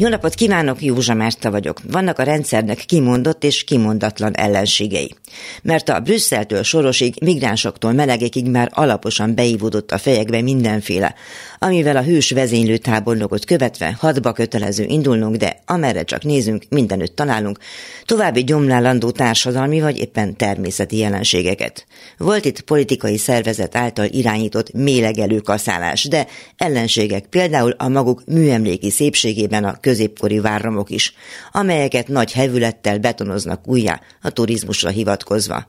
Jó napot kívánok, Józsa Márta vagyok. Vannak a rendszernek kimondott és kimondatlan ellenségei. Mert a Brüsszeltől Sorosig, migránsoktól melegekig már alaposan beívódott a fejekbe mindenféle, amivel a hős vezénylő tábornokot követve hadba kötelező indulnunk, de amerre csak nézünk, mindenütt találunk, további gyomlálandó társadalmi vagy éppen természeti jelenségeket. Volt itt politikai szervezet által irányított mélegelő kaszálás, de ellenségek például a maguk műemléki szépségében a középkori várramok is, amelyeket nagy hevülettel betonoznak újjá a turizmusra hivatkozva.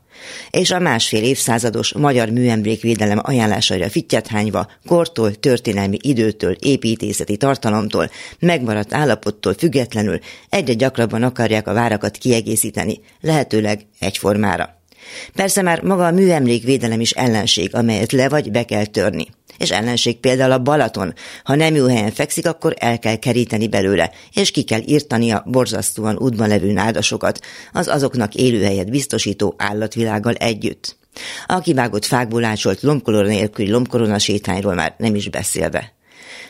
És a másfél évszázados magyar műemlékvédelem ajánlásaira fittyethányva, kortól, történelmi időtől, építészeti tartalomtól, megmaradt állapottól függetlenül egyre gyakrabban akarják a várakat kiegészíteni, lehetőleg egyformára. Persze már maga a műemlékvédelem is ellenség, amelyet le vagy be kell törni és ellenség például a Balaton. Ha nem jó helyen fekszik, akkor el kell keríteni belőle, és ki kell írtani a borzasztóan útban levő nádasokat, az azoknak élőhelyet biztosító állatvilággal együtt. A kivágott fákból ácsolt lombkorona nélküli lombkorona sétányról már nem is beszélve.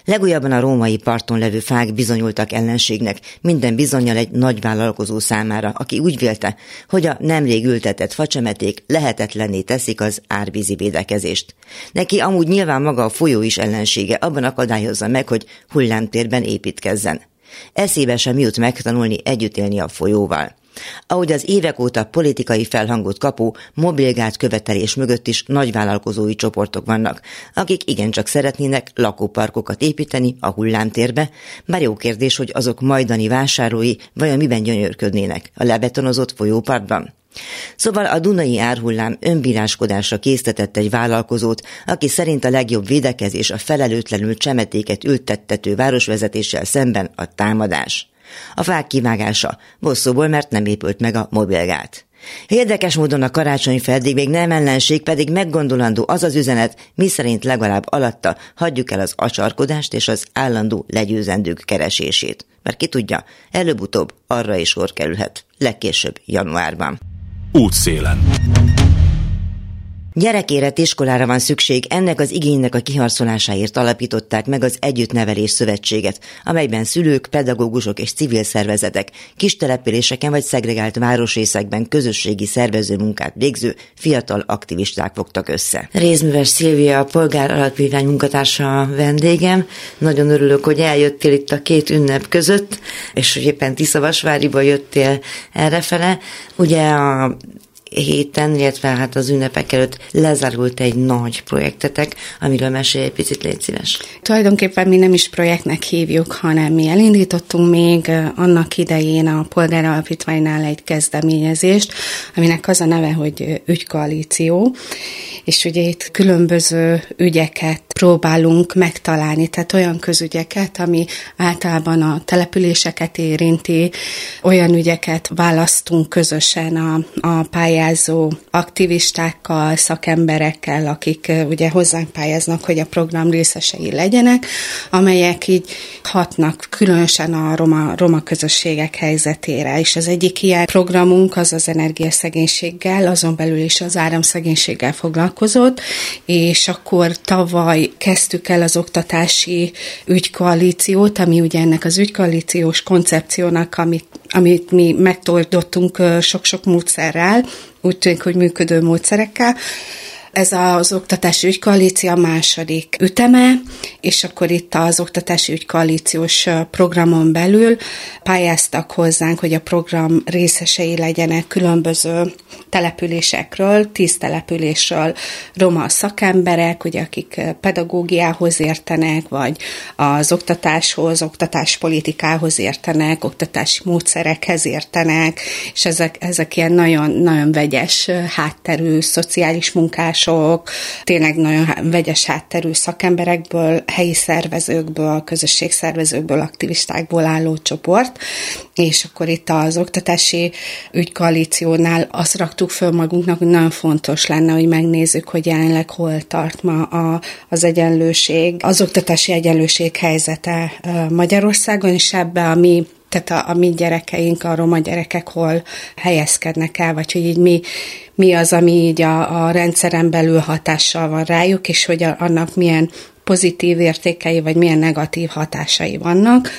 Legújabban a római parton levő fák bizonyultak ellenségnek, minden bizonyal egy nagy vállalkozó számára, aki úgy vélte, hogy a nemrég ültetett facsemeték lehetetlenné teszik az árvízi védekezést. Neki amúgy nyilván maga a folyó is ellensége, abban akadályozza meg, hogy hullámtérben építkezzen. Eszébe sem jut megtanulni együtt élni a folyóval. Ahogy az évek óta politikai felhangot kapó mobilgát követelés mögött is nagyvállalkozói csoportok vannak, akik igencsak szeretnének lakóparkokat építeni a hullámtérbe, bár jó kérdés, hogy azok majdani vásárlói vajon miben gyönyörködnének a lebetonozott folyóparkban. Szóval a Dunai árhullám önbíráskodásra késztetett egy vállalkozót, aki szerint a legjobb védekezés a felelőtlenül csemetéket ültettető városvezetéssel szemben a támadás. A fák kivágása, bosszúból, mert nem épült meg a mobilgát. Érdekes módon a karácsony feddig még nem ellenség, pedig meggondolandó az az üzenet, mi szerint legalább alatta hagyjuk el az acsarkodást és az állandó legyőzendők keresését. Mert ki tudja, előbb-utóbb arra is sor kerülhet, legkésőbb januárban. Útszélen. Gyerekérett iskolára van szükség, ennek az igénynek a kiharcolásáért alapították meg az Együttnevelés Szövetséget, amelyben szülők, pedagógusok és civil szervezetek kis településeken vagy szegregált városrészekben közösségi szervező munkát végző fiatal aktivisták fogtak össze. Rézműves Szilvia, a polgár alapítvány munkatársa a vendégem. Nagyon örülök, hogy eljöttél itt a két ünnep között, és hogy éppen Tiszavasváriba jöttél errefele. Ugye a héten, illetve hát az ünnepek előtt lezárult egy nagy projektetek, amiről mesélj egy picit, légy szíves. Tulajdonképpen mi nem is projektnek hívjuk, hanem mi elindítottunk még annak idején a Polgár Alapítványnál egy kezdeményezést, aminek az a neve, hogy ügykoalíció, és ugye itt különböző ügyeket próbálunk megtalálni, tehát olyan közügyeket, ami általában a településeket érinti, olyan ügyeket választunk közösen a, a pályázó aktivistákkal, szakemberekkel, akik ugye hozzánk pályáznak, hogy a program részesei legyenek, amelyek így hatnak különösen a roma, roma közösségek helyzetére. És az egyik ilyen programunk az az energiaszegénységgel, azon belül is az áramszegénységgel foglalkozott, és akkor tavaly kezdtük el az oktatási ügykoalíciót, ami ugye ennek az ügykoalíciós koncepciónak, amit, amit mi megtoldottunk sok-sok módszerrel, úgy tűnik, hogy működő módszerekkel, ez az Oktatási Ügykoalíció a második üteme, és akkor itt az Oktatási Ügykoalíciós programon belül pályáztak hozzánk, hogy a program részesei legyenek különböző településekről, tíz településről roma szakemberek, ugye, akik pedagógiához értenek, vagy az oktatáshoz, oktatáspolitikához értenek, oktatási módszerekhez értenek, és ezek, ezek ilyen nagyon, nagyon vegyes hátterű, szociális munkás pedagógusok, tényleg nagyon vegyes hátterű szakemberekből, helyi szervezőkből, közösségszervezőkből, aktivistákból álló csoport, és akkor itt az oktatási ügykoalíciónál azt raktuk föl magunknak, hogy nagyon fontos lenne, hogy megnézzük, hogy jelenleg hol tart ma a, az egyenlőség, az oktatási egyenlőség helyzete Magyarországon, és ebbe a mi tehát a, a mi gyerekeink, a roma gyerekek hol helyezkednek el, vagy hogy így mi, mi az, ami így a, a rendszeren belül hatással van rájuk, és hogy a, annak milyen pozitív értékei, vagy milyen negatív hatásai vannak,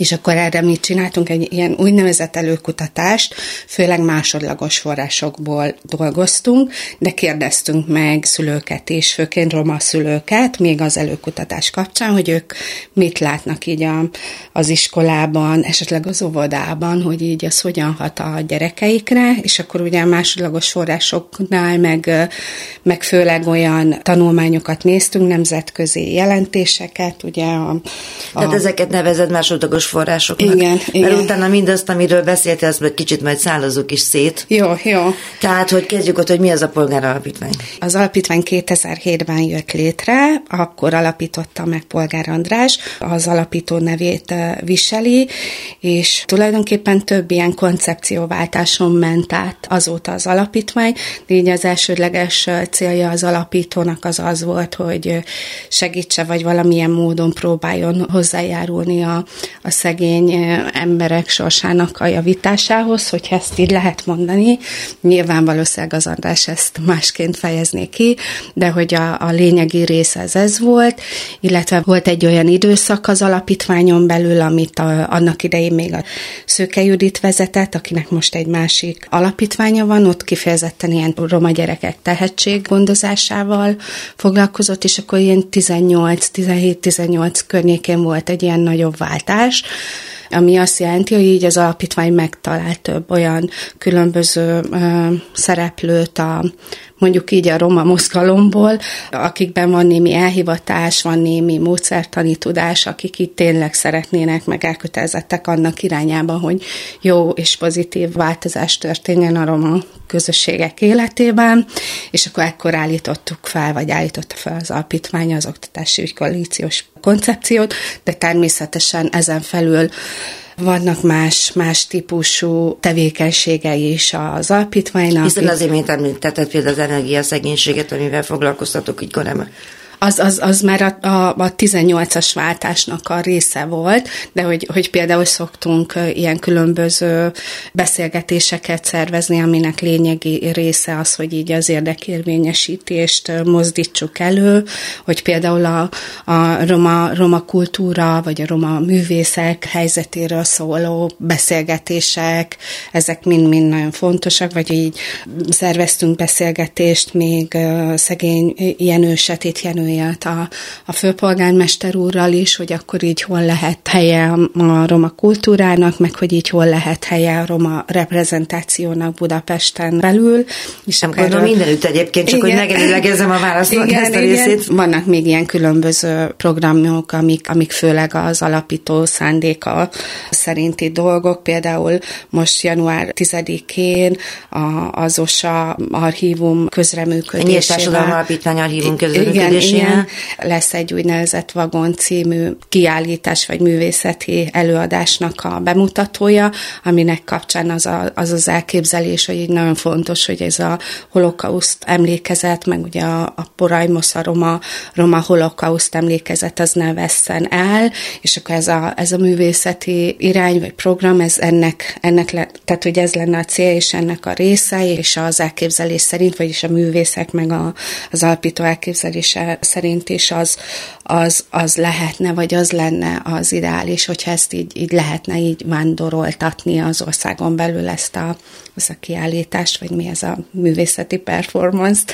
és akkor erre mi csináltunk egy ilyen úgynevezett előkutatást, főleg másodlagos forrásokból dolgoztunk, de kérdeztünk meg szülőket is, főként roma szülőket, még az előkutatás kapcsán, hogy ők mit látnak így a, az iskolában, esetleg az óvodában, hogy így az hogyan hat a gyerekeikre, és akkor ugye a másodlagos forrásoknál meg, meg főleg olyan tanulmányokat néztünk, nemzetközi jelentéseket, ugye a, a Tehát ezeket nevezed másodlagos forrásoknak. Igen, Mert igen. utána mindazt, amiről beszéltél, azt meg kicsit majd szállazunk is szét. Jó, jó. Tehát, hogy kezdjük ott, hogy mi az a polgáralapítvány. Az alapítvány 2007-ben jött létre, akkor alapította meg Polgár András, az alapító nevét viseli, és tulajdonképpen több ilyen koncepcióváltáson ment át azóta az alapítvány, így az elsődleges célja az alapítónak az az volt, hogy segítse, vagy valamilyen módon próbáljon hozzájárulni a, a szegény emberek sorsának a javításához, hogy ezt így lehet mondani. Nyilván valószínűleg az András ezt másként fejezné ki, de hogy a, a lényegi része ez, ez volt, illetve volt egy olyan időszak az alapítványon belül, amit a, annak idején még a Szőke Judit vezetett, akinek most egy másik alapítványa van, ott kifejezetten ilyen roma gyerekek tehetséggondozásával foglalkozott, és akkor ilyen 18-17-18 környékén volt egy ilyen nagyobb váltás, ami azt jelenti, hogy így az alapítvány megtalál több olyan különböző ö, szereplőt a mondjuk így a roma mozgalomból, akikben van némi elhivatás, van némi módszertani tudás, akik itt tényleg szeretnének, meg elkötelezettek annak irányában, hogy jó és pozitív változás történjen a roma közösségek életében, és akkor ekkor állítottuk fel, vagy állította fel az alapítvány az oktatási ügykoalíciós koncepciót, de természetesen ezen felül vannak más, más típusú tevékenységei is az alapítványnak. Hiszen az imént említetted például az energiaszegénységet, amivel foglalkoztatok így korábban. Az, az, az már a, a, a 18-as váltásnak a része volt, de hogy, hogy például szoktunk ilyen különböző beszélgetéseket szervezni, aminek lényegi része az, hogy így az érdekérvényesítést mozdítsuk elő, hogy például a, a roma, roma kultúra, vagy a roma művészek helyzetéről szóló beszélgetések, ezek mind-mind nagyon fontosak, vagy így szerveztünk beszélgetést még szegény Jenő Setét Jenő élt a, a főpolgármester úrral is, hogy akkor így hol lehet helye a roma kultúrának, meg hogy így hol lehet helye a roma reprezentációnak Budapesten belül. És nem gondolom mindenütt egyébként, csak igen. hogy megelőlegezem a választnak igen, ezt a igen. részét. Vannak még ilyen különböző programok, amik, amik főleg az alapító szándéka szerinti dolgok, például most január 10-én az OSA archívum közreműködésével. Nyílt Társadalmi Alapítvány archívum közreműködésével igen, lesz egy úgynevezett Vagon című kiállítás vagy művészeti előadásnak a bemutatója, aminek kapcsán az a, az, az elképzelés, hogy így nagyon fontos, hogy ez a holokauszt emlékezet, meg ugye a, a Porajmosz, a roma, roma holokauszt emlékezet az ne vesszen el, és akkor ez a, ez a művészeti irány vagy program, ez ennek, ennek le, tehát hogy ez lenne a cél, és ennek a része, és az elképzelés szerint, vagyis a művészek meg a, az alapító elképzelése szerint is az, az, az lehetne, vagy az lenne az ideális, hogyha ezt így, így lehetne így vándoroltatni az országon belül ezt a, az a kiállítást, vagy mi ez a művészeti performance-t.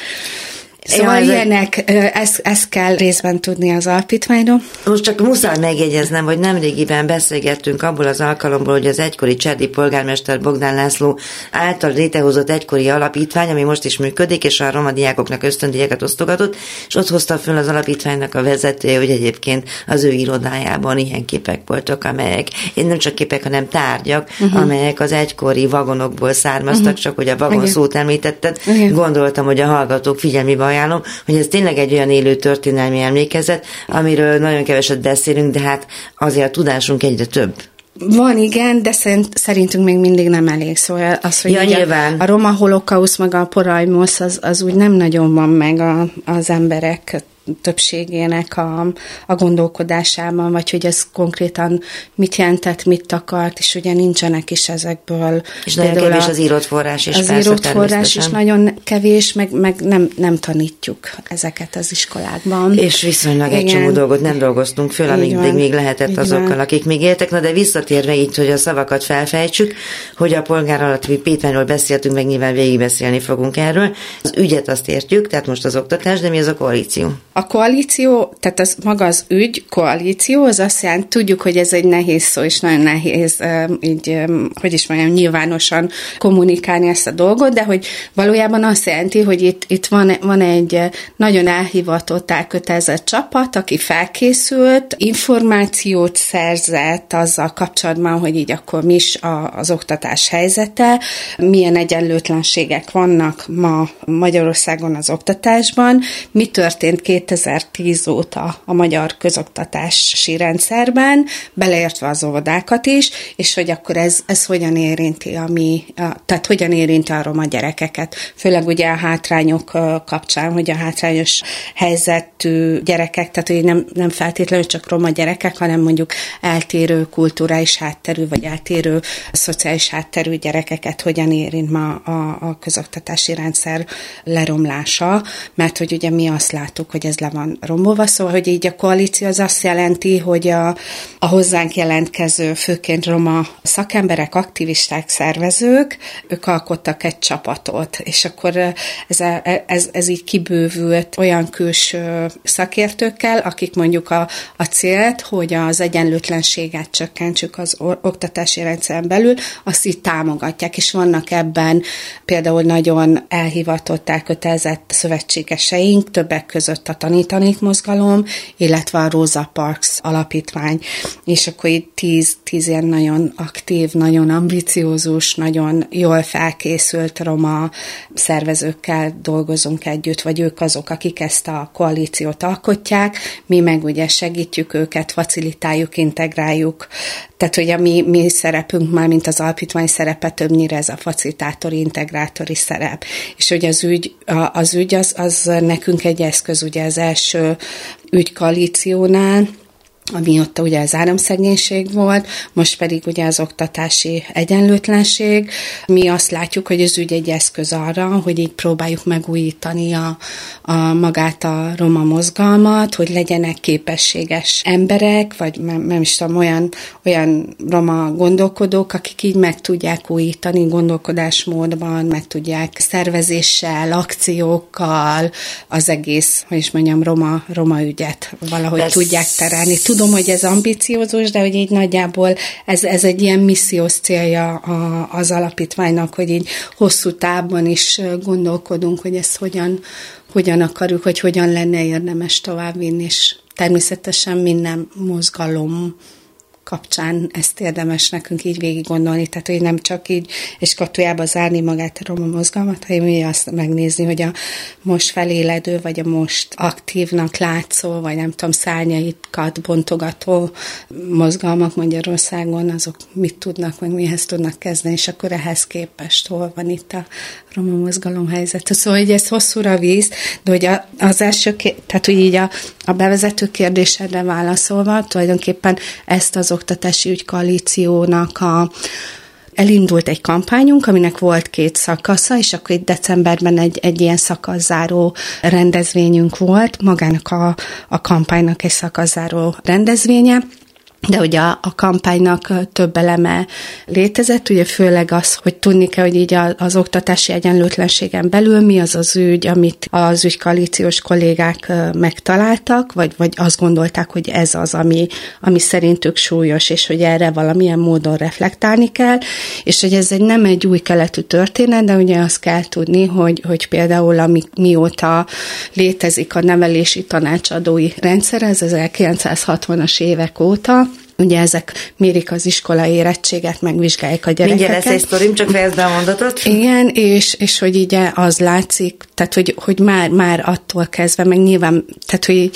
Szóval ja, ilyenek, ezt, ezt kell részben tudni az alapítványról. Most csak muszáj megjegyeznem, hogy nemrégiben beszélgettünk abból az alkalomból, hogy az egykori cserdi polgármester Bogdán László által létrehozott egykori alapítvány, ami most is működik, és a roma diákoknak ösztöndíjakat osztogatott, és ott hozta föl az alapítványnak a vezetője, hogy egyébként az ő irodájában ilyen képek voltak, amelyek, én nem csak képek, hanem tárgyak, uh-huh. amelyek az egykori vagonokból származtak, uh-huh. csak hogy a vagon Igen. szót említetted, Igen. gondoltam, hogy a hallgatók figyelmébe ajánlom, hogy ez tényleg egy olyan élő történelmi emlékezet, amiről nagyon keveset beszélünk, de hát azért a tudásunk egyre több. Van, igen, de szerintünk még mindig nem elég. Szóval az, hogy ja, nyilván. A, a roma holokausz, meg a porajmosz, az, az úgy nem nagyon van meg a, az emberek többségének a, a gondolkodásában, vagy hogy ez konkrétan mit jelentett, mit akart, és ugye nincsenek is ezekből. És nagyon kevés a, az írott forrás is. Az persze, írott forrás is nagyon kevés, meg, meg nem, nem tanítjuk ezeket az iskolákban. És viszonylag Igen. egy csomó dolgot nem dolgoztunk föl, amíg még, még lehetett Igen. azokkal, akik még éltek. Na de visszatérve így, hogy a szavakat felfejtsük, hogy a polgár alatt mi Pétványról beszéltünk, meg nyilván végigbeszélni fogunk erről. Az ügyet azt értjük, tehát most az oktatás, de mi az a koalíció? A koalíció, tehát az maga az ügy, koalíció, az azt jelenti, tudjuk, hogy ez egy nehéz szó, és nagyon nehéz így, hogy is mondjam, nyilvánosan kommunikálni ezt a dolgot, de hogy valójában azt jelenti, hogy itt, itt van, van egy nagyon elhivatott, elkötelezett csapat, aki felkészült, információt szerzett azzal kapcsolatban, hogy így akkor mi is a, az oktatás helyzete, milyen egyenlőtlenségek vannak ma Magyarországon az oktatásban, mi történt 2010 óta a magyar közoktatási rendszerben, beleértve az óvodákat is, és hogy akkor ez, ez hogyan érinti a mi, a, tehát hogyan érinti a roma gyerekeket, főleg ugye a hátrányok kapcsán, hogy a hátrányos helyzetű gyerekek, tehát hogy nem, nem feltétlenül csak roma gyerekek, hanem mondjuk eltérő kulturális hátterű, vagy eltérő szociális hátterű gyerekeket hogyan érint ma a, a közoktatási rendszer leromlása, mert hogy ugye mi azt láttuk, hogy ez le van romolva, szóval, hogy így a koalíció az azt jelenti, hogy a, a hozzánk jelentkező, főként roma szakemberek, aktivisták, szervezők, ők alkottak egy csapatot, és akkor ez, a, ez, ez így kibővült olyan külső szakértőkkel, akik mondjuk a, a célt, hogy az egyenlőtlenséget csökkentsük az oktatási rendszeren belül, azt így támogatják, és vannak ebben például nagyon elhivatott, elkötelezett szövetségeseink, többek között a Tanítanék mozgalom, illetve a Rosa Parks alapítvány, és akkor itt tíz, tíz ilyen nagyon aktív, nagyon ambiciózus, nagyon jól felkészült roma szervezőkkel dolgozunk együtt, vagy ők azok, akik ezt a koalíciót alkotják, mi meg ugye segítjük őket, facilitáljuk, integráljuk, tehát hogy a mi, mi szerepünk már, mint az alapítvány szerepe, többnyire ez a facilitátori, integrátori szerep. És hogy az ügy, az ügy az, az nekünk egy eszköz, ugye első ügykoalíciónál, ami ott ugye az áramszegénység volt, most pedig ugye az oktatási egyenlőtlenség. Mi azt látjuk, hogy az ügy egy eszköz arra, hogy így próbáljuk megújítani a, a magát a roma mozgalmat, hogy legyenek képességes emberek, vagy nem, nem is tudom, olyan, olyan roma gondolkodók, akik így meg tudják újítani gondolkodásmódban, meg tudják szervezéssel, akciókkal az egész, hogy is mondjam, roma, roma ügyet valahogy Ez... tudják terelni tudom, hogy ez ambiciózus, de hogy így nagyjából ez, ez egy ilyen missziós célja a, az alapítványnak, hogy így hosszú távon is gondolkodunk, hogy ezt hogyan, hogyan akarjuk, hogy hogyan lenne érdemes továbbvinni, és természetesen minden mozgalom kapcsán ezt érdemes nekünk így végig gondolni, tehát hogy nem csak így és katujába zárni magát a roma mozgalmat, hanem azt megnézni, hogy a most feléledő, vagy a most aktívnak látszó, vagy nem tudom, szárnyaikat bontogató mozgalmak Magyarországon, azok mit tudnak, vagy mihez tudnak kezdeni, és akkor ehhez képest hol van itt a roma mozgalom helyzet. Szóval, hogy ez hosszúra víz, de hogy az első, tehát hogy így a, a bevezető kérdésedre válaszolva, tulajdonképpen ezt az oktatási ügykoalíciónak a elindult egy kampányunk, aminek volt két szakasza, és akkor itt decemberben egy, egy ilyen szakaszáró rendezvényünk volt, magának a, a kampánynak egy szakaszáró rendezvénye, de ugye a, a kampánynak több eleme létezett, ugye főleg az, hogy tudni kell, hogy így az, az oktatási egyenlőtlenségen belül mi az az ügy, amit az ügykoalíciós kollégák megtaláltak, vagy, vagy azt gondolták, hogy ez az, ami, ami szerintük súlyos, és hogy erre valamilyen módon reflektálni kell, és hogy ez egy nem egy új keletű történet, de ugye azt kell tudni, hogy, hogy például ami, mióta létezik a nevelési tanácsadói rendszer, ez 1960-as évek óta, Ugye ezek mérik az iskola érettséget, megvizsgálják a gyerekeket. Mindjárt lesz egy sztorim, csak fejezd be a mondatot. Igen, és, és hogy így az látszik, tehát hogy, hogy már, már attól kezdve, meg nyilván, tehát hogy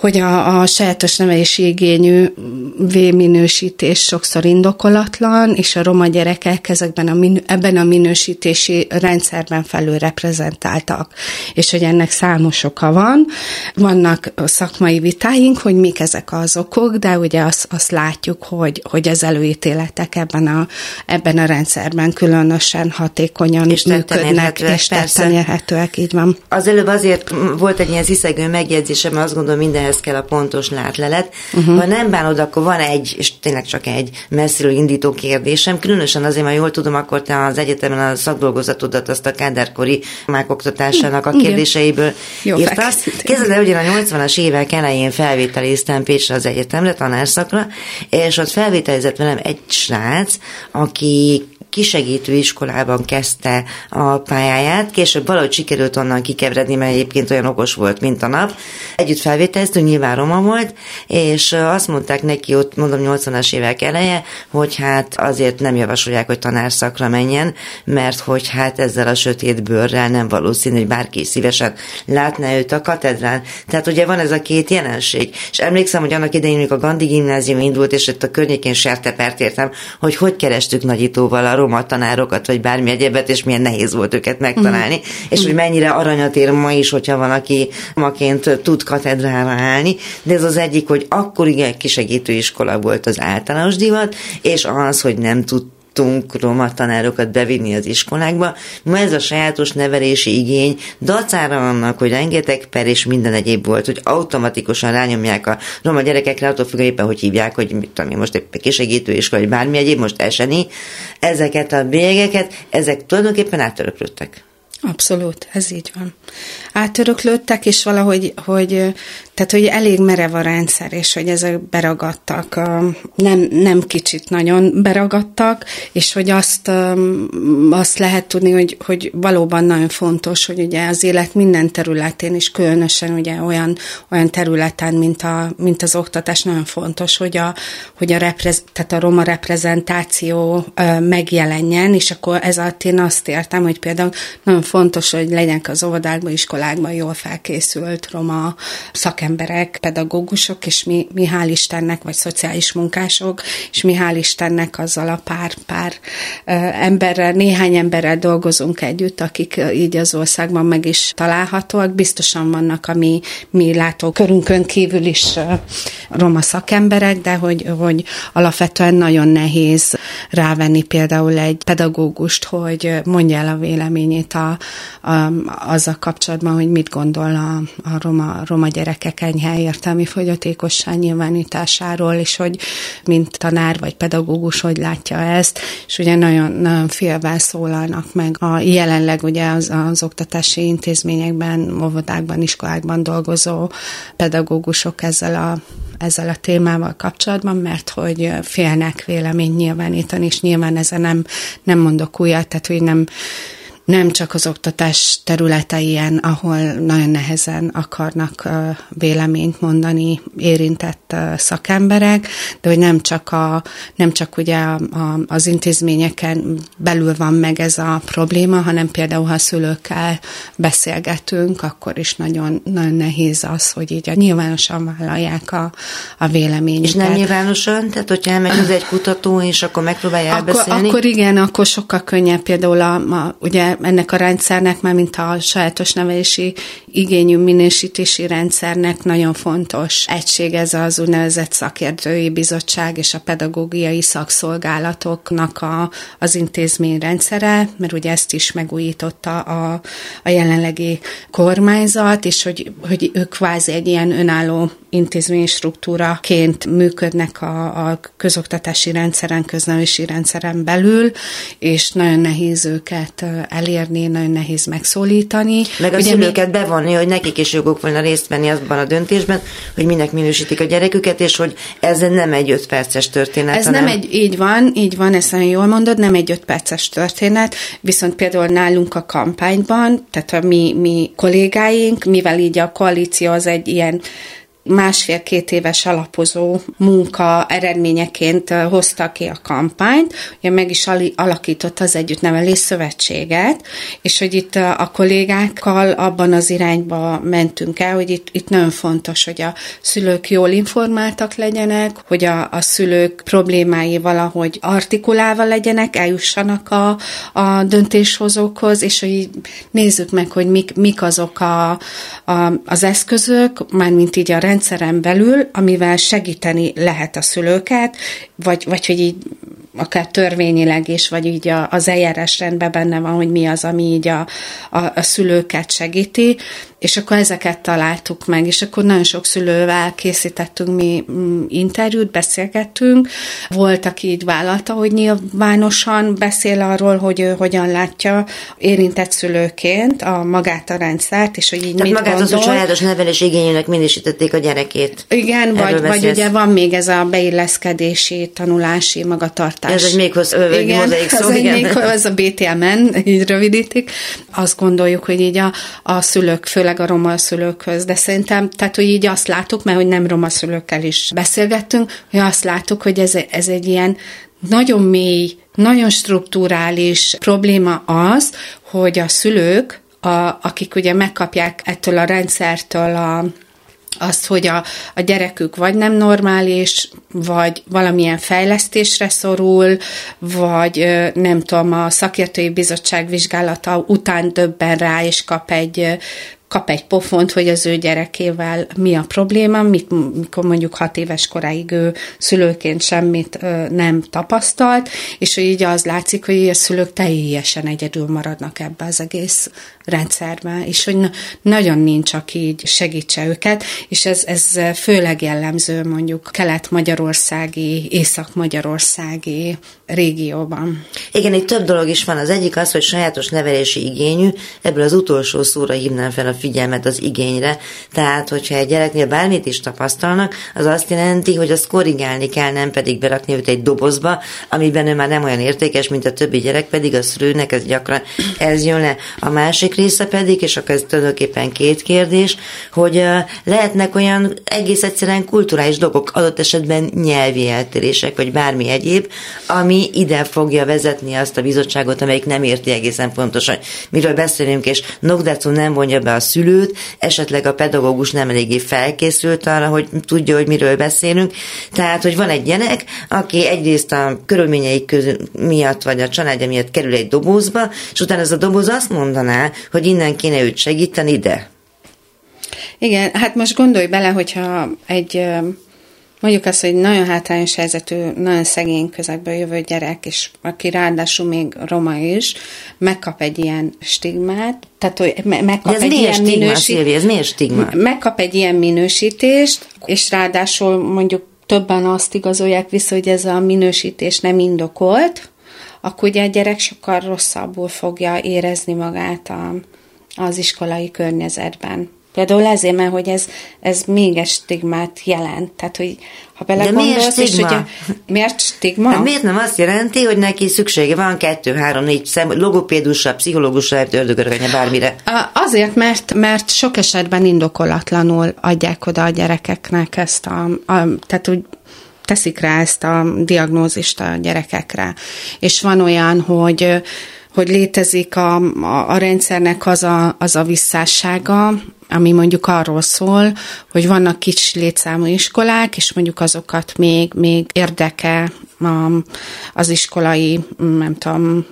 hogy a, a sajátos nevelési igényű V-minősítés sokszor indokolatlan, és a roma gyerekek ezekben a minő, ebben a minősítési rendszerben felül reprezentáltak, és hogy ennek számos oka van. Vannak szakmai vitáink, hogy mik ezek az okok, de ugye azt, azt látjuk, hogy, hogy az előítéletek ebben a, ebben a rendszerben különösen hatékonyan és működnek, és tetten érhetőek, így van. Az előbb azért volt egy ilyen sziszegő megjegyzésem, azt gondolom minden ehhez kell a pontos látlelet. Uh-huh. Ha nem bánod, akkor van egy, és tényleg csak egy messziről indító kérdésem, különösen azért, mert jól tudom, akkor te az egyetemen a szakdolgozatodat azt a kádárkori mák oktatásának a kérdéseiből Jó írtasz. Kezded el, ugyan a 80-as évek elején felvételiztem Pécsre az egyetemre, tanárszakra, és ott felvételizett velem egy srác, aki kisegítő iskolában kezdte a pályáját, később valahogy sikerült onnan kikeveredni, mert egyébként olyan okos volt, mint a nap. Együtt felvételeztünk, nyilván roma volt, és azt mondták neki ott, mondom, 80-as évek eleje, hogy hát azért nem javasolják, hogy tanárszakra menjen, mert hogy hát ezzel a sötét bőrrel nem valószínű, hogy bárki szívesen látná őt a katedrán. Tehát ugye van ez a két jelenség. És emlékszem, hogy annak idején, amikor a Gandhi gimnázium indult, és itt a környékén sertepert értem, hogy hogy kerestük nagyítóval a roma tanárokat, vagy bármi egyebet, és milyen nehéz volt őket megtalálni, mm. és hogy mennyire aranyat ér ma is, hogyha van, aki maként tud katedrára állni, de ez az egyik, hogy akkor igen kisegítő iskola volt az általános divat, és az, hogy nem tud tudtunk roma tanárokat bevinni az iskolákba. Ma ez a sajátos nevelési igény dacára annak, hogy rengeteg per és minden egyéb volt, hogy automatikusan rányomják a roma gyerekekre, attól függ éppen, hogy hívják, hogy mit tudom én, most egy kisegítő iskola, vagy bármi egyéb, most eseni. Ezeket a bélyegeket, ezek tulajdonképpen átöröklődtek. Abszolút, ez így van. Átöröklődtek, és valahogy, hogy tehát, hogy elég merev a rendszer, és hogy ezek beragadtak, nem, nem kicsit nagyon beragadtak, és hogy azt, azt lehet tudni, hogy, hogy valóban nagyon fontos, hogy ugye az élet minden területén, és különösen ugye olyan, olyan területen, mint, a, mint az oktatás, nagyon fontos, hogy a, hogy a, reprez, tehát a roma reprezentáció megjelenjen, és akkor ez alatt én azt értem, hogy például nagyon fontos, hogy legyenek az óvodákban, iskolákban jól felkészült roma szakemberek, pedagógusok, és mi, mi hál' Istennek, vagy szociális munkások, és mi hál' Istennek azzal a pár-pár emberrel, néhány emberrel dolgozunk együtt, akik így az országban meg is találhatóak. Biztosan vannak a mi, mi látókörünkön kívül is roma szakemberek, de hogy, hogy alapvetően nagyon nehéz rávenni például egy pedagógust, hogy mondja el a véleményét a, a, azzal kapcsolatban, hogy mit gondol a, a roma, roma gyerekek enyhe értelmi fogyatékosság nyilvánításáról, és hogy mint tanár vagy pedagógus, hogy látja ezt, és ugye nagyon, nagyon félvel szólalnak meg a jelenleg ugye az, az oktatási intézményekben, óvodákban, iskolákban dolgozó pedagógusok ezzel a ezzel a témával kapcsolatban, mert hogy félnek véleményt nyilvánítani, és nyilván ezen nem, nem mondok újat, tehát hogy nem nem csak az oktatás területein, ahol nagyon nehezen akarnak véleményt mondani érintett szakemberek, de hogy nem csak, a, nem csak ugye a, a, az intézményeken belül van meg ez a probléma, hanem például, ha a szülőkkel beszélgetünk, akkor is nagyon, nagyon nehéz az, hogy így a nyilvánosan vállalják a, a véleményüket. És nem nyilvánosan? Tehát, hogyha elmegy egy kutató, és akkor megpróbálja akkor, elbeszélni? Akkor igen, akkor sokkal könnyebb például a, a ugye ennek a rendszernek, már mint a sajátos nevelési igényű minősítési rendszernek nagyon fontos egység ez az úgynevezett szakértői bizottság és a pedagógiai szakszolgálatoknak a, az intézmény rendszere, mert ugye ezt is megújította a, a jelenlegi kormányzat, és hogy, hogy ők kvázi egy ilyen önálló intézménystruktúraként működnek a, a közoktatási rendszeren, köznevési rendszeren belül, és nagyon nehéz őket elérni, nagyon nehéz megszólítani. Meg a Ugye szülőket mi... bevonni, hogy nekik is joguk volna részt venni azban a döntésben, hogy minek minősítik a gyereküket, és hogy ez nem egy öt perces történet. Ez hanem... nem egy, így van, így van, ezt nagyon jól mondod, nem egy öt perces történet, viszont például nálunk a kampányban, tehát a mi, mi kollégáink, mivel így a koalíció az egy ilyen másfél-két éves alapozó munka eredményeként hozta ki a kampányt, ugye meg is alakított az Együttnevelés Szövetséget, és hogy itt a kollégákkal abban az irányba mentünk el, hogy itt, itt nagyon fontos, hogy a szülők jól informáltak legyenek, hogy a, a szülők problémái valahogy artikulálva legyenek, eljussanak a, a döntéshozókhoz, és hogy nézzük meg, hogy mik, mik azok a, a, az eszközök, mármint így a rendszeren belül, amivel segíteni lehet a szülőket, vagy, vagy hogy így akár törvényileg is, vagy így a, az eljárásrendben benne van, hogy mi az, ami így a, a, a szülőket segíti, és akkor ezeket találtuk meg, és akkor nagyon sok szülővel készítettünk mi mm, interjút, beszélgettünk. Volt, aki így vállalta, hogy nyilvánosan beszél arról, hogy ő hogyan látja érintett szülőként a magát a rendszert, és hogy így Tehát mit magát gondol. az, hogy sajátos nevelés igényének minősítették a gyerekét. Igen, vagy, vagy ugye van még ez a beilleszkedési, tanulási magatartás. Ez egy még igen, mozaik szó, ez, igen. Még, ez a BTMN, így rövidítik. Azt gondoljuk, hogy így a, a szülők, főleg főleg a roma szülőkhöz, de szerintem, tehát, hogy így azt látok, mert hogy nem roma szülőkkel is beszélgettünk, hogy azt látok, hogy ez, ez egy ilyen nagyon mély, nagyon strukturális probléma az, hogy a szülők, a, akik ugye megkapják ettől a rendszertől a azt, hogy a, a gyerekük vagy nem normális, vagy valamilyen fejlesztésre szorul, vagy nem tudom, a szakértői bizottság vizsgálata után döbben rá, és kap egy kap egy pofont, hogy az ő gyerekével mi a probléma, mit, mikor mondjuk hat éves koráig ő szülőként semmit ö, nem tapasztalt, és így az látszik, hogy a szülők teljesen egyedül maradnak ebbe az egész rendszerbe, és hogy na, nagyon nincs, aki így segítse őket, és ez, ez főleg jellemző mondjuk kelet-magyarországi, észak-magyarországi régióban. Igen, itt több dolog is van. Az egyik az, hogy sajátos nevelési igényű, ebből az utolsó szóra hívnám fel a figyelmet az igényre. Tehát, hogyha egy gyereknél bármit is tapasztalnak, az azt jelenti, hogy azt korrigálni kell, nem pedig berakni őt egy dobozba, amiben ő már nem olyan értékes, mint a többi gyerek, pedig a szülőnek ez gyakran ez jön le. A másik része pedig, és akkor ez tulajdonképpen két kérdés, hogy lehetnek olyan egész egyszerűen kulturális dolgok, adott esetben nyelvi eltérések, vagy bármi egyéb, ami ide fogja vezetni azt a bizottságot, amelyik nem érti egészen pontosan, miről beszélünk, és Nogdacu nem vonja be a szülőt, esetleg a pedagógus nem eléggé felkészült arra, hogy tudja, hogy miről beszélünk. Tehát, hogy van egy gyerek, aki egyrészt a körülményei közül miatt, vagy a családja miatt kerül egy dobozba, és utána ez a doboz azt mondaná, hogy innen kéne őt segíteni, de. Igen, hát most gondolj bele, hogyha egy mondjuk azt, hogy nagyon hátrányos helyzetű, nagyon szegény közegből jövő gyerek, és aki ráadásul még roma is, megkap egy ilyen stigmát, tehát hogy megkap ez egy ilyen minősítést. ez miért stigma? Megkap egy ilyen minősítést, és ráadásul mondjuk többen azt igazolják vissza, hogy ez a minősítés nem indokolt, akkor ugye a gyerek sokkal rosszabbul fogja érezni magát a, az iskolai környezetben. Például ezért, mert hogy ez, ez még egy stigmát jelent. Tehát, hogy ha belegondolsz, és ugye, miért stigma? Hát miért nem azt jelenti, hogy neki szüksége van kettő, három, négy szem, logopédusra, pszichológusra, ördögörgönye, bármire? Azért, mert, mert sok esetben indokolatlanul adják oda a gyerekeknek ezt a, a tehát úgy teszik rá ezt a diagnózist a gyerekekre. És van olyan, hogy hogy létezik a, a, a rendszernek az a, az a visszássága, ami mondjuk arról szól, hogy vannak kicsi létszámú iskolák, és mondjuk azokat még, még érdeke az iskolai, nem tudom,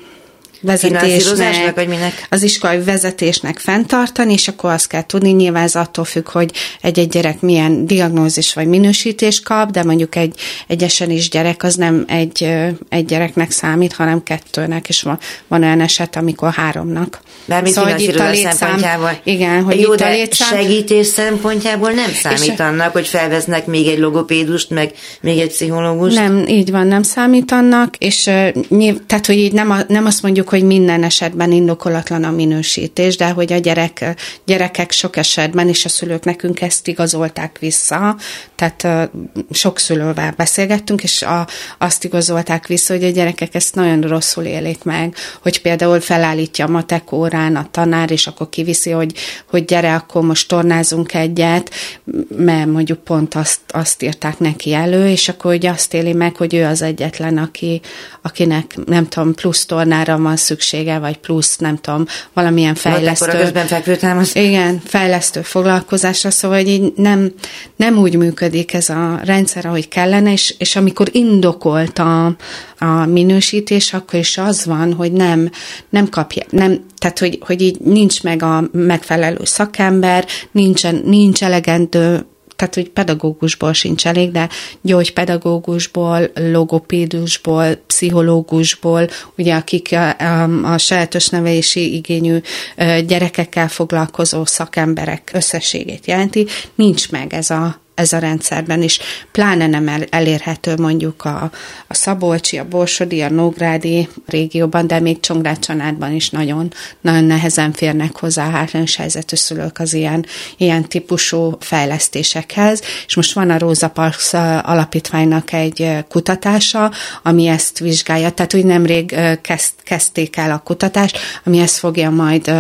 vezetésnek, vagy minek? az iskolai vezetésnek fenntartani, és akkor azt kell tudni, nyilván ez attól függ, hogy egy-egy gyerek milyen diagnózis vagy minősítés kap, de mondjuk egy, egy is gyerek az nem egy, egy gyereknek számít, hanem kettőnek, és van, van olyan eset, amikor háromnak. Bármi szóval, itt a létszám, szempontjából. Igen, hogy Jó, itt a létszám... segítés szempontjából nem számít és annak, hogy felveznek még egy logopédust, meg még egy pszichológust? Nem, így van, nem számít annak, és tehát, hogy így nem, nem azt mondjuk, hogy minden esetben indokolatlan a minősítés, de hogy a gyerek, gyerekek sok esetben, és a szülők nekünk ezt igazolták vissza, tehát sok szülővel beszélgettünk, és a, azt igazolták vissza, hogy a gyerekek ezt nagyon rosszul élik meg, hogy például felállítja a matek órán a tanár, és akkor kiviszi, hogy, hogy gyere, akkor most tornázunk egyet, mert mondjuk pont azt, azt írták neki elő, és akkor hogy azt éli meg, hogy ő az egyetlen, aki, akinek nem tudom, plusz tornára van szüksége, vagy plusz, nem tudom, valamilyen fejlesztő. Vagy közben fekvőtámasz. Igen, fejlesztő foglalkozásra, szóval hogy így nem, nem úgy működik ez a rendszer, ahogy kellene, és, és amikor indokolt a, a minősítés, akkor is az van, hogy nem, nem kapja, nem, tehát hogy, hogy így nincs meg a megfelelő szakember, nincsen, nincs elegendő tehát hogy pedagógusból sincs elég, de gyógypedagógusból, logopédusból, pszichológusból, ugye akik a, a, a sajátos nevelési igényű gyerekekkel foglalkozó szakemberek összességét jelenti, nincs meg ez a ez a rendszerben is, pláne nem elérhető mondjuk a, a Szabolcsi, a Borsodi, a Nógrádi régióban, de még Csongrád is nagyon, nagyon nehezen férnek hozzá a hátrányos helyzetű szülők az ilyen, ilyen típusú fejlesztésekhez, és most van a Rosa Parks alapítványnak egy kutatása, ami ezt vizsgálja, tehát úgy nemrég kezd, kezdték el a kutatást, ami ezt fogja majd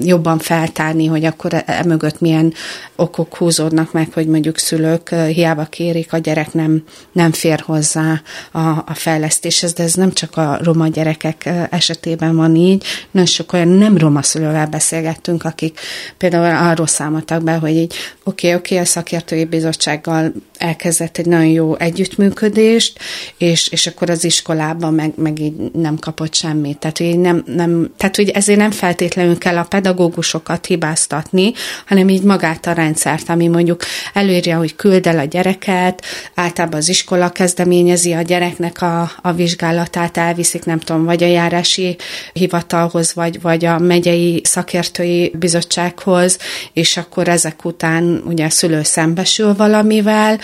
jobban feltárni, hogy akkor emögött milyen okok húzódnak meg, hogy mondjuk szülők hiába kérik, a gyerek nem, nem fér hozzá a, a fejlesztéshez, de ez nem csak a roma gyerekek esetében van így, nagyon sok olyan nem roma szülővel beszélgettünk, akik például arról számoltak be, hogy így oké, okay, oké, okay, a szakértői bizottsággal elkezdett egy nagyon jó együttműködést, és, és akkor az iskolában meg, meg így nem kapott semmit. Tehát, hogy nem, nem, tehát, hogy ezért nem feltétlenül kell a pedagógusokat hibáztatni, hanem így magát a rendszert, ami mondjuk előírja, hogy küld el a gyereket, általában az iskola kezdeményezi a gyereknek a, a vizsgálatát, elviszik, nem tudom, vagy a járási hivatalhoz, vagy, vagy a megyei szakértői bizottsághoz, és akkor ezek után ugye a szülő szembesül valamivel,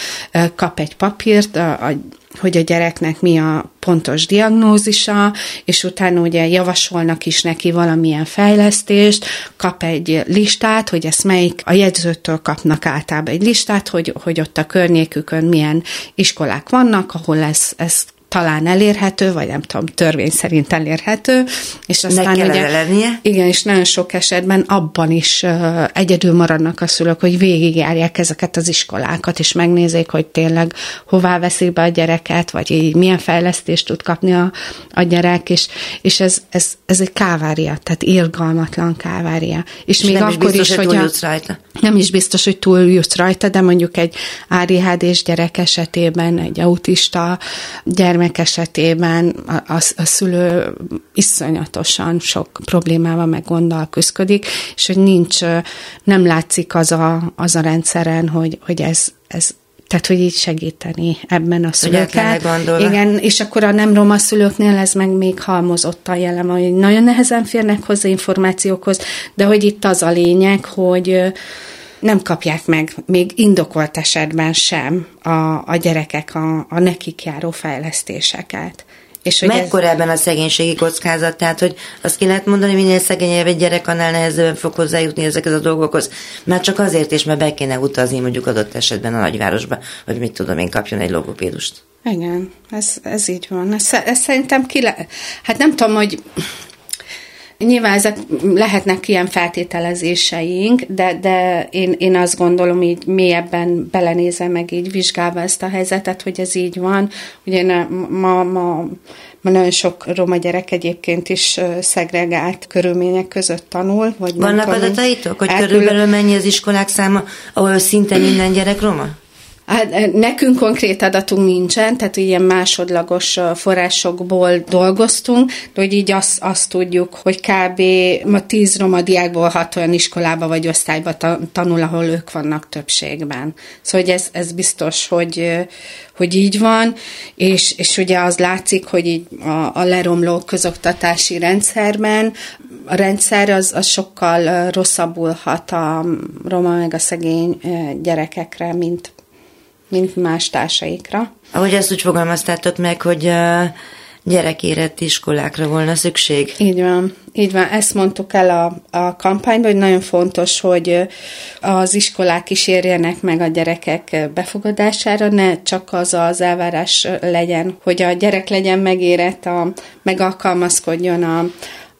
kap egy papírt, a, a hogy a gyereknek mi a pontos diagnózisa, és utána ugye javasolnak is neki valamilyen fejlesztést, kap egy listát, hogy ezt melyik, a jegyzőtől kapnak általában egy listát, hogy, hogy ott a környékükön milyen iskolák vannak, ahol ez, ezt talán elérhető, vagy nem tudom, törvény szerint elérhető, és aztán ugye, lennie. igen, és nagyon sok esetben abban is uh, egyedül maradnak a szülők, hogy végigjárják ezeket az iskolákat, és megnézik, hogy tényleg hová veszik be a gyereket, vagy így milyen fejlesztést tud kapni a, a gyerek, és, és ez, ez, ez egy kávária, tehát irgalmatlan kávária. És, és még akkor is, biztos, is hogy a, rajta. Nem is biztos, hogy túl jutsz rajta, de mondjuk egy ADHD-s gyerek esetében, egy autista gyermek esetében a, a, a szülő iszonyatosan sok problémával meg gonddal küzdik, és hogy nincs, nem látszik az a, az a rendszeren, hogy, hogy ez, ez tehát, hogy így segíteni ebben a szülőket. Igen, és akkor a nem roma szülőknél ez meg még halmozottan jelen, hogy nagyon nehezen férnek hozzá információkhoz, de hogy itt az a lényeg, hogy nem kapják meg még indokolt esetben sem a, a gyerekek a, a nekik járó fejlesztéseket. És hogy Mekkora ez... ebben a szegénységi kockázat? Tehát, hogy azt ki lehet mondani, minél szegényebb egy gyerek, annál nehezebben fog hozzájutni ezekhez a dolgokhoz. Már csak azért is, mert be kéne utazni mondjuk adott esetben a nagyvárosba, hogy mit tudom én, kapjon egy logopédust. Igen, ez, ez így van. Ez, ez szerintem ki le... Hát nem tudom, hogy Nyilván ezek lehetnek ilyen feltételezéseink, de, de én, én azt gondolom, így mélyebben belenézem meg így vizsgálva ezt a helyzetet, hogy ez így van. Ugye ma, ma, ma nagyon sok roma gyerek egyébként is szegregált körülmények között tanul. Vagy Vannak adataitok, hogy Elkül... körülbelül mennyi az iskolák száma, ahol szinte minden gyerek roma? Hát eh, nekünk konkrét adatunk nincsen, tehát ilyen másodlagos eh, forrásokból dolgoztunk, de hogy így azt, azt tudjuk, hogy kb. ma tíz roma diákból hat olyan iskolába vagy osztályba tanul, ahol ők vannak többségben. Szóval hogy ez, ez biztos, hogy, eh, hogy így van, és, és ugye az látszik, hogy így a, a leromló közoktatási rendszerben a rendszer az, az sokkal rosszabbul hat a roma meg a szegény gyerekekre, mint mint más társaikra. Ahogy ezt úgy fogalmaztátok meg, hogy gyerekérett iskolákra volna szükség. Így van. Így van, ezt mondtuk el a, a kampányban, hogy nagyon fontos, hogy az iskolák is érjenek meg a gyerekek befogadására, ne csak az az elvárás legyen, hogy a gyerek legyen megérett, a, megalkalmazkodjon a,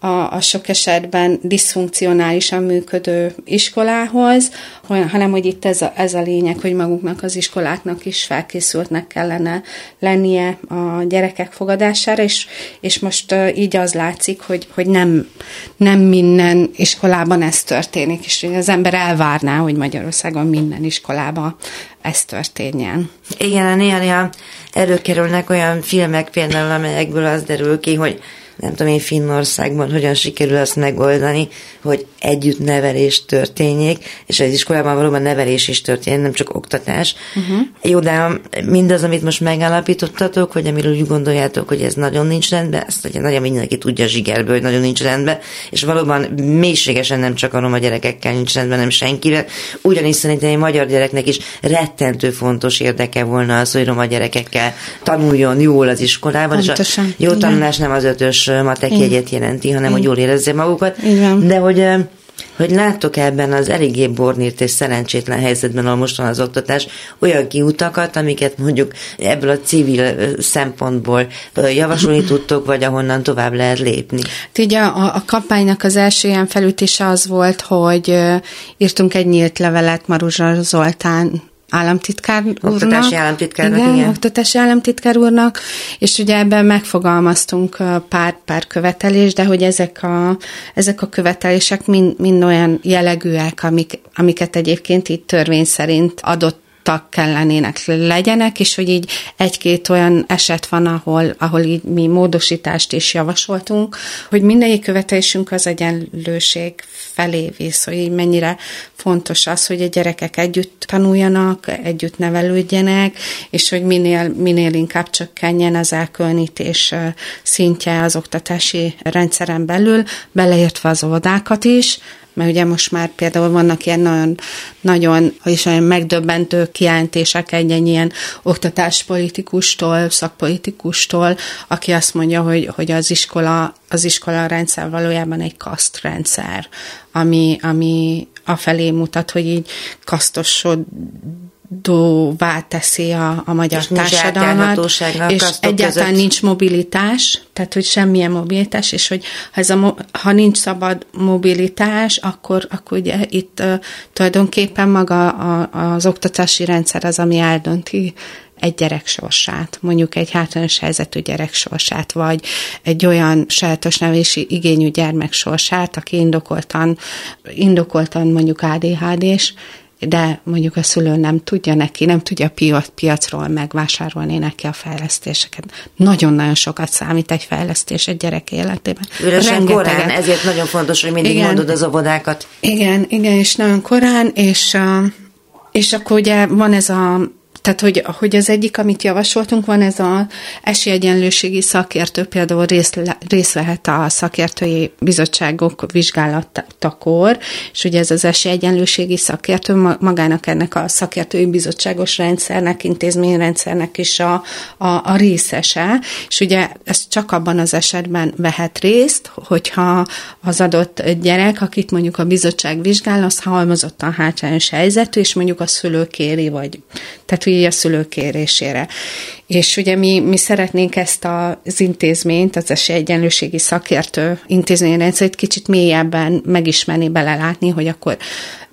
a, a sok esetben diszfunkcionálisan működő iskolához, hanem hogy itt ez a, ez a lényeg, hogy maguknak az iskoláknak is felkészültnek kellene lennie a gyerekek fogadására, és, és most így az látszik, hogy, hogy nem, nem minden iskolában ez történik, és az ember elvárná, hogy Magyarországon minden iskolában ez történjen. Igen, néha-néha előkerülnek olyan filmek például, amelyekből az derül ki, hogy nem tudom én Finnországban hogyan sikerül azt megoldani, hogy együtt nevelés történjék, és az iskolában valóban nevelés is történik, nem csak oktatás. Uh-huh. Jó, de mindaz, amit most megállapítottatok, hogy amiről úgy gondoljátok, hogy ez nagyon nincs rendben, ezt ugye nagyon mindenki tudja zsigerből, hogy nagyon nincs rendben, és valóban mélységesen nem csak a roma gyerekekkel nincs rendben, nem senkivel. Ugyanis szerintem egy magyar gyereknek is rettentő fontos érdeke volna az, hogy roma gyerekekkel tanuljon jól az iskolában, Pontosan. és a jó tanulás nem az ötös matek jegyet jelenti, hanem hogy jól érezze magukat. Igen. De hogy hogy láttok ebben az eléggé bornírt és szerencsétlen helyzetben, ahol most van az oktatás, olyan kiutakat, amiket mondjuk ebből a civil szempontból javasolni tudtok, vagy ahonnan tovább lehet lépni? Így a, a kampánynak az első ilyen felütése az volt, hogy írtunk egy nyílt levelet Maruzsa Zoltán államtitkár úrnak. Oktatási államtitkárnak, igen. igen. oktatási államtitkár úrnak, és ugye ebben megfogalmaztunk pár, pár követelést, de hogy ezek a, ezek a követelések mind, mind olyan jellegűek, amik, amiket egyébként itt törvény szerint adott tag kellenének legyenek, és hogy így egy-két olyan eset van, ahol, ahol így mi módosítást is javasoltunk, hogy mindegyik követelésünk az egyenlőség felé visz, hogy így mennyire fontos az, hogy a gyerekek együtt tanuljanak, együtt nevelődjenek, és hogy minél, minél inkább csökkenjen az elkülönítés szintje az oktatási rendszeren belül, beleértve az óvodákat is, mert ugye most már például vannak ilyen nagyon, nagyon és olyan megdöbbentő kijelentések egy ilyen oktatáspolitikustól, szakpolitikustól, aki azt mondja, hogy, hogy az iskola, az iskola rendszer valójában egy kasztrendszer, ami, ami afelé mutat, hogy így kasztosod dóvá teszi a, a magyar és társadalmat, és egyáltalán között. nincs mobilitás, tehát hogy semmilyen mobilitás, és hogy ha, ez a, ha nincs szabad mobilitás, akkor, akkor ugye itt uh, tulajdonképpen maga a, az oktatási rendszer az, ami eldönti egy gyerek sorsát, mondjuk egy hátrányos helyzetű gyerek sorsát, vagy egy olyan sajátos nevési igényű gyermek sorsát, aki indokoltan, indokoltan mondjuk ADHD-s, de mondjuk a szülő nem tudja neki, nem tudja a piacról megvásárolni neki a fejlesztéseket. Nagyon-nagyon sokat számít egy fejlesztés egy gyerek életében. Üresen korán, ezért nagyon fontos, hogy mindig igen, mondod az óvodákat. Igen, igen, és nagyon korán, és, és akkor ugye van ez a tehát, hogy, hogy az egyik, amit javasoltunk, van ez az esélyegyenlőségi szakértő, például részt, részt vehet a szakértői bizottságok vizsgálatakor, és ugye ez az esélyegyenlőségi szakértő magának ennek a szakértői bizottságos rendszernek, intézményrendszernek is a, a, a részese, és ugye ez csak abban az esetben vehet részt, hogyha az adott gyerek, akit mondjuk a bizottság vizsgál, az halmozottan hátrányos helyzetű, és mondjuk a szülő kéri, vagy tehát hogy a szülők kérésére. És ugye mi, mi szeretnénk ezt az intézményt, az esélyegyenlőségi szakértő intézményrendszerét kicsit mélyebben megismerni, belelátni, hogy akkor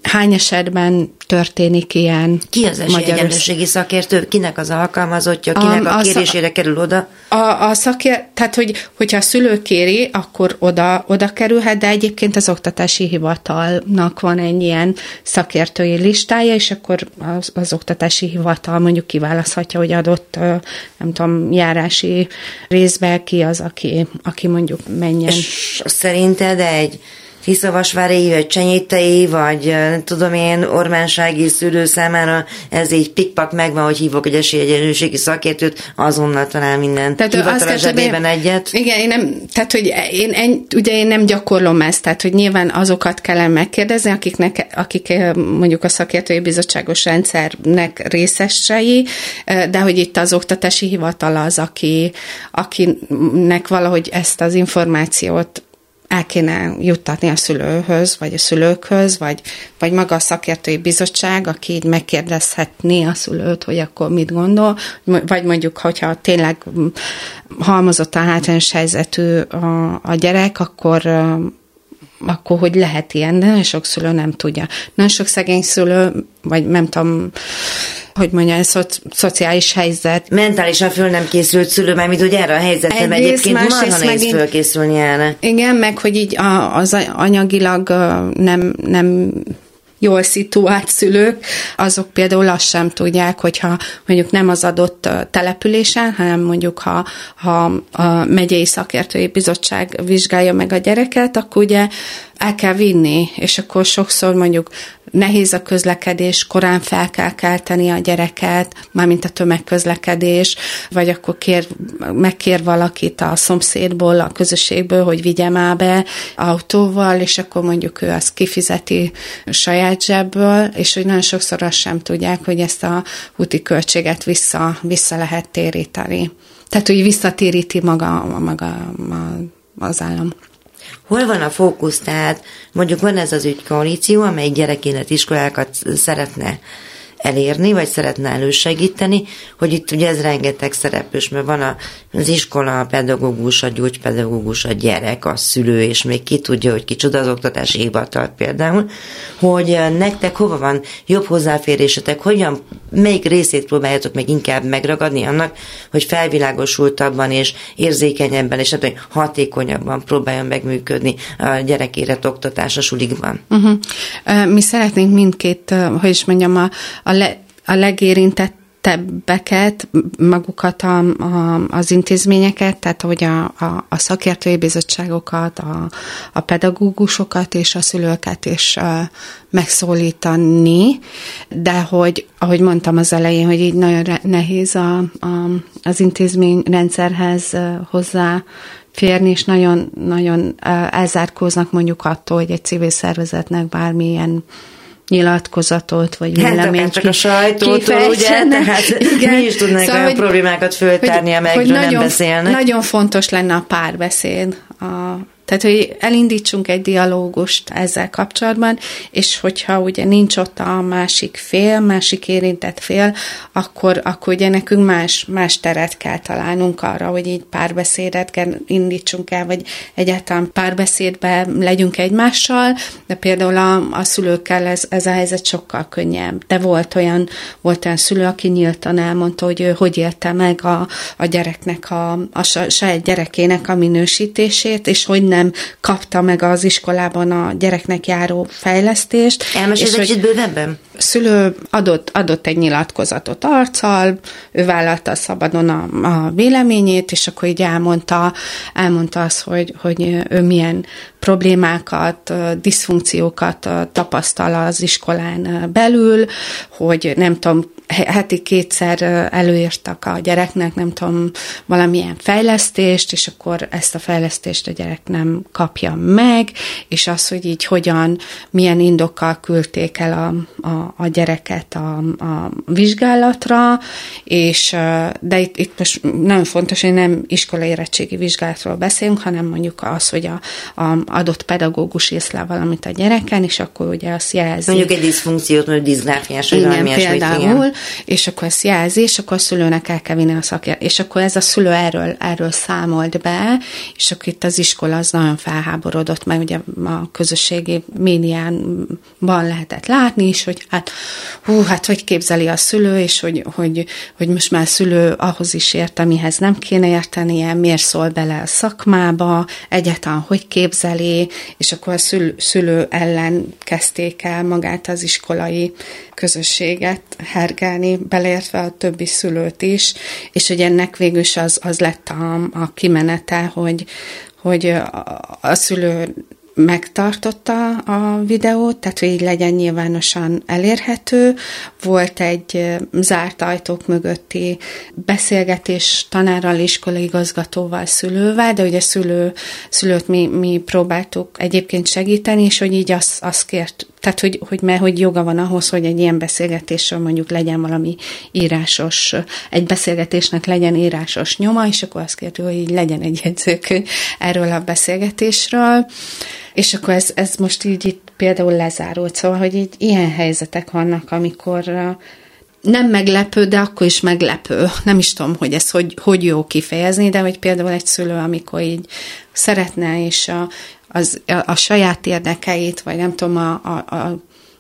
hány esetben történik ilyen Ki az esélyegyenlőségi szakértő? Kinek az alkalmazottja? Kinek a, a kérésére a, kerül oda? A, a szakértő, tehát hogy, hogyha a szülő kéri, akkor oda, oda kerülhet, de egyébként az oktatási hivatalnak van egy ilyen szakértői listája, és akkor az, az oktatási hivatal mondjuk kiválaszthatja, hogy adott, nem tudom, járási részbe ki az, aki, aki mondjuk menjen. És szerinted egy Tiszavasvári, vagy Csenyétei, vagy tudom én, Ormánsági szülő számára ez így pikpak megvan, hogy hívok egy esélyegyenlőségi szakértőt, azonnal talál minden tehát hivatal a zsebében egyet. Igen, én nem, tehát hogy én, én, ugye én nem gyakorlom ezt, tehát hogy nyilván azokat kellene megkérdezni, akiknek, akik mondjuk a szakértői bizottságos rendszernek részesei, de hogy itt az oktatási hivatal az, aki, akinek valahogy ezt az információt el kéne juttatni a szülőhöz, vagy a szülőkhöz, vagy, vagy maga a szakértői bizottság, aki így megkérdezhetné a szülőt, hogy akkor mit gondol, vagy mondjuk, hogyha tényleg halmozott a hátrányos helyzetű a, a gyerek, akkor akkor hogy lehet ilyen, de nagyon sok szülő nem tudja. Nagyon sok szegény szülő, vagy nem tudom, hogy mondja, ez szo- szociális helyzet. Mentálisan föl nem készült szülő, mert mint hogy erre a helyzetre Egyrészt, egyébként marha nehéz fölkészülni erre. Igen, meg hogy így a, az anyagilag nem, nem jól szituált szülők, azok például azt sem tudják, hogyha mondjuk nem az adott településen, hanem mondjuk ha, ha a megyei szakértői bizottság vizsgálja meg a gyereket, akkor ugye el kell vinni, és akkor sokszor mondjuk nehéz a közlekedés, korán fel kell kelteni a gyereket, mármint a tömegközlekedés, vagy akkor kér, megkér valakit a szomszédból, a közösségből, hogy vigye már be autóval, és akkor mondjuk ő azt kifizeti saját zsebből, és hogy nagyon sokszor azt sem tudják, hogy ezt a úti költséget vissza, vissza lehet téríteni. Tehát, hogy visszatéríti maga, maga az állam. Hol van a fókusz? Tehát mondjuk van ez az ügykoalíció, amely gyerekélet iskolákat szeretne elérni, vagy szeretne elősegíteni, hogy itt ugye ez rengeteg szereplős, mert van az iskola, a pedagógus, a gyógypedagógus, a gyerek, a szülő, és még ki tudja, hogy kicsoda az oktatási hivatal például, hogy nektek hova van jobb hozzáférésetek, hogyan, melyik részét próbáljátok meg inkább megragadni annak, hogy felvilágosultabban és érzékenyebben és hát, hatékonyabban próbáljon megműködni a gyerek élet oktatás a sulikban. Uh-huh. Mi szeretnénk mindkét, hogy is mondjam, a, a le, a legérintettebbeket, magukat a, a, az intézményeket, tehát hogy a, a, a szakértői bizottságokat, a, a pedagógusokat és a szülőket is megszólítani, de hogy, ahogy mondtam az elején, hogy így nagyon nehéz a, a, az intézményrendszerhez hozzá férni, és nagyon, nagyon elzárkóznak mondjuk attól, hogy egy civil szervezetnek bármilyen nyilatkozatot, vagy véleményt hát, csak a sajtótól, ugye? Tehát igen. mi is tudnánk szóval, olyan hogy, problémákat föltárni, amelyekről nem nagyon, beszélnek. Nagyon fontos lenne a párbeszéd a tehát, hogy elindítsunk egy dialógust ezzel kapcsolatban, és hogyha ugye nincs ott a másik fél, másik érintett fél, akkor, akkor ugye nekünk más, más teret kell találnunk arra, hogy így párbeszédet kell indítsunk el, vagy egyáltalán párbeszédbe legyünk egymással, de például a, a szülőkkel ez, ez a helyzet sokkal könnyebb. De volt olyan, volt olyan szülő, aki nyíltan elmondta, hogy ő hogy élte meg a, a gyereknek, a, a saját gyerekének a minősítését, és hogy nem kapta meg az iskolában a gyereknek járó fejlesztést. Elmesélj egy kicsit bővebben? Szülő adott, adott egy nyilatkozatot arccal, ő vállalta szabadon a, a véleményét, és akkor így elmondta, elmondta azt, hogy, hogy ő milyen problémákat, diszfunkciókat tapasztal az iskolán belül, hogy nem tudom, heti kétszer előírtak a gyereknek, nem tudom, valamilyen fejlesztést, és akkor ezt a fejlesztést a gyerek nem kapja meg, és az, hogy így hogyan, milyen indokkal küldték el a, a, a gyereket a, a vizsgálatra, és de itt, itt most nagyon fontos, hogy nem iskolai érettségi vizsgálatról beszélünk, hanem mondjuk az, hogy a, a adott pedagógus észlel valamit a gyereken, és akkor ugye azt jelzi. Mondjuk egy diszfunkciót, mondjuk diszgráfiás, vagy valami például, igen. és akkor ezt jelzi, és akkor a szülőnek el kell vinni a szakért, és akkor ez a szülő erről, erről számolt be, és akkor itt az iskola az nagyon felháborodott, mert ugye a közösségi médiánban lehetett látni is, hogy hát hú, hát hogy képzeli a szülő, és hogy, hogy, hogy most már szülő ahhoz is ért, amihez nem kéne értenie, miért szól bele a szakmába, egyáltalán hogy képzeli, és akkor a szülő, szülő ellen kezdték el magát az iskolai közösséget hergelni, beleértve a többi szülőt is, és hogy ennek végül is az, az lett a, a kimenete, hogy, hogy a szülő megtartotta a videót, tehát hogy így legyen nyilvánosan elérhető. Volt egy zárt ajtók mögötti beszélgetés tanárral, iskolai igazgatóval, szülővel, de ugye szülő, szülőt mi, mi próbáltuk egyébként segíteni, és hogy így azt, azt kért, tehát hogy, hogy, mert, hogy joga van ahhoz, hogy egy ilyen beszélgetésről mondjuk legyen valami írásos, egy beszélgetésnek legyen írásos nyoma, és akkor azt kértük, hogy így legyen egy jegyzőkönyv erről a beszélgetésről. És akkor ez, ez most így itt például lezárult, szóval, hogy így ilyen helyzetek vannak, amikor nem meglepő, de akkor is meglepő. Nem is tudom, hogy ez hogy, hogy jó kifejezni, de hogy például egy szülő, amikor így szeretne, és a, az, a, a saját érdekeit, vagy nem tudom, a, a, a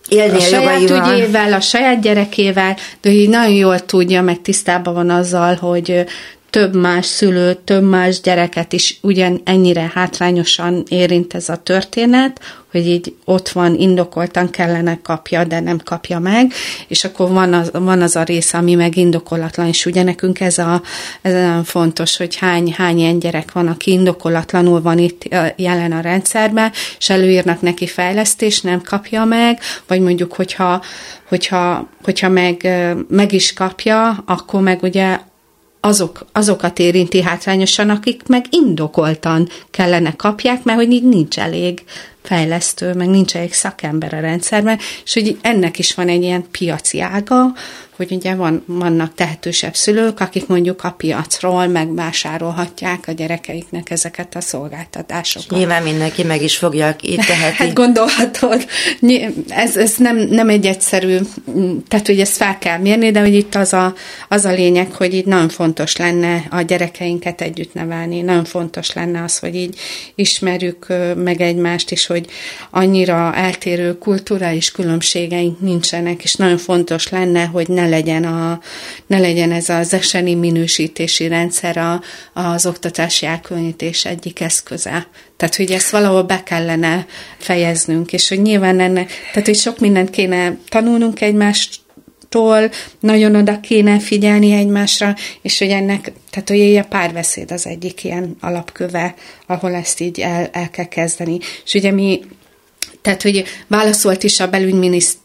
Élni a, saját ügyével, a saját gyerekével, de így nagyon jól tudja, meg tisztában van azzal, hogy több más szülőt, több más gyereket is ugyan ennyire hátrányosan érint ez a történet, hogy így ott van, indokoltan kellene kapja, de nem kapja meg, és akkor van az, van az a rész, ami meg indokolatlan, és ugye nekünk ez, a, ez nagyon fontos, hogy hány, hány ilyen gyerek van, aki indokolatlanul van itt jelen a rendszerben, és előírnak neki fejlesztést, nem kapja meg, vagy mondjuk, hogyha, hogyha, hogyha meg, meg is kapja, akkor meg ugye azok, azokat érinti hátrányosan, akik meg indokoltan kellene kapják, mert hogy így nincs elég fejlesztő, meg nincs elég szakember a rendszerben, és hogy ennek is van egy ilyen piaci ága, hogy ugye van, vannak tehetősebb szülők, akik mondjuk a piacról megvásárolhatják a gyerekeiknek ezeket a szolgáltatásokat. Nyilván mindenki meg is fogja itt teheti. Hát gondolhatod, ez, ez nem, nem egy egyszerű, tehát hogy ezt fel kell mérni, de hogy itt az a, az a lényeg, hogy itt nagyon fontos lenne a gyerekeinket együtt nevelni, nagyon fontos lenne az, hogy így ismerjük meg egymást, és hogy annyira eltérő kulturális különbségeink nincsenek, és nagyon fontos lenne, hogy ne legyen, a, ne legyen ez az eseni minősítési rendszer a, az oktatási elkülönítés egyik eszköze. Tehát, hogy ezt valahol be kellene fejeznünk, és hogy nyilván ennek, tehát, hogy sok mindent kéne tanulnunk egymást, nagyon oda kéne figyelni egymásra, és hogy ennek, tehát hogy a párbeszéd az egyik ilyen alapköve, ahol ezt így el, el kell kezdeni. És ugye mi, tehát hogy válaszolt is a belügyminisztérium,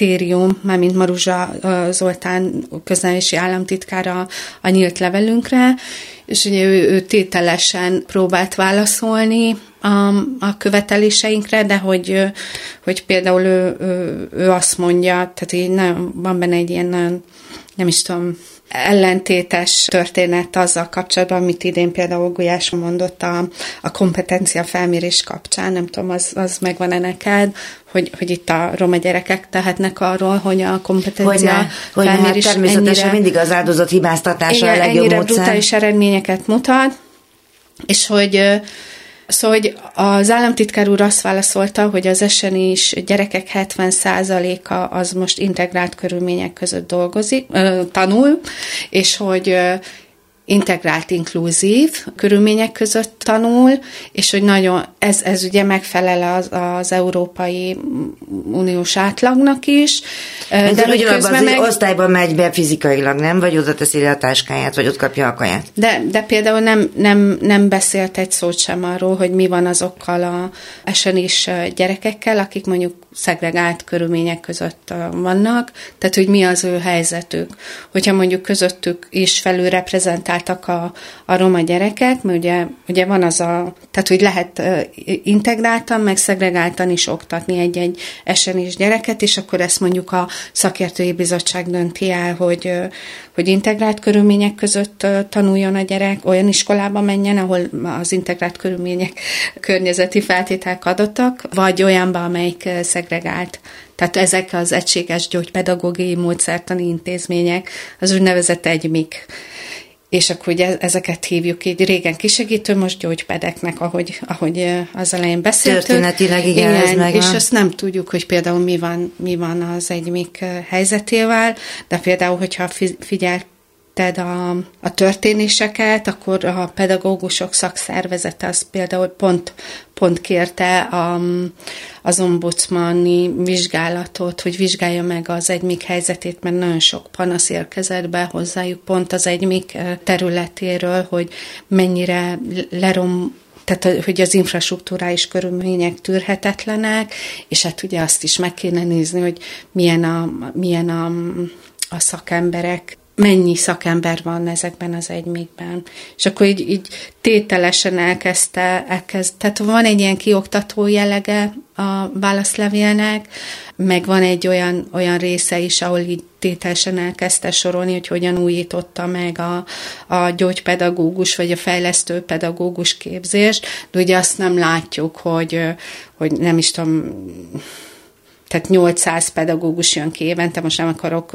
minisztérium, mármint Maruzsa Zoltán közlenési államtitkára a nyílt levelünkre, és ugye ő, ő tételesen próbált válaszolni a, a követeléseinkre, de hogy, hogy például ő, ő, ő azt mondja, tehát így nagyon, van benne egy ilyen nagyon, nem is tudom, ellentétes történet azzal kapcsolatban, amit idén például Gulyás mondott a, a kompetencia felmérés kapcsán, nem tudom, az, az megvan-e neked, hogy, hogy itt a roma gyerekek tehetnek arról, hogy a kompetencia hogy hogy felmérés hát természetesen ennyire, mindig az áldozat hibáztatása igen, a legjobb ennyire módszer. brutális eredményeket mutat, és hogy Szóval hogy az államtitkár úr azt válaszolta, hogy az esen is gyerekek 70%-a az most integrált körülmények között dolgozik, tanul, és hogy integrált, inkluzív körülmények között tanul, és hogy nagyon, ez, ez ugye megfelel az, az Európai Uniós átlagnak is. Mint de hogy közben az meg... osztályban megy be fizikailag, nem? Vagy oda teszi a táskáját, vagy ott kapja a kaját. De, de például nem, nem, nem beszélt egy szót sem arról, hogy mi van azokkal a esen is gyerekekkel, akik mondjuk szegregált körülmények között vannak, tehát hogy mi az ő helyzetük. Hogyha mondjuk közöttük is felülreprezentáltak a, a roma gyerekek, mert ugye, ugye van az a, tehát hogy lehet integráltan, meg szegregáltan is oktatni egy-egy is gyereket, és akkor ezt mondjuk a szakértői bizottság dönti el, hogy, hogy integrált körülmények között tanuljon a gyerek, olyan iskolába menjen, ahol az integrált körülmények környezeti feltételek adottak, vagy olyanba, amelyik szegregált. Tehát ezek az egységes gyógypedagógiai módszertani intézmények, az úgynevezett egymik és akkor ugye ezeket hívjuk így régen kisegítő, most gyógypedeknek, ahogy, ahogy az elején beszéltünk. Történetileg igen, igen ez meg És azt nem tudjuk, hogy például mi van, mi van az egymik helyzetével, de például, hogyha figyelt a, a történéseket, akkor a pedagógusok szakszervezete az például pont, pont kérte a, az ombudsmani vizsgálatot, hogy vizsgálja meg az egymik helyzetét, mert nagyon sok panasz érkezett be hozzájuk pont az egymik területéről, hogy mennyire lerom tehát hogy az infrastruktúrális körülmények tűrhetetlenek, és hát ugye azt is meg kéne nézni, hogy milyen a, milyen a, a szakemberek mennyi szakember van ezekben az egymégben. És akkor így, így tételesen elkezdte, elkezd, tehát van egy ilyen kioktató jellege a válaszlevélnek, meg van egy olyan, olyan része is, ahol így tételesen elkezdte sorolni, hogy hogyan újította meg a, a gyógypedagógus vagy a fejlesztő pedagógus képzést, de ugye azt nem látjuk, hogy, hogy nem is tudom, tehát 800 pedagógus jön ki évente, most nem akarok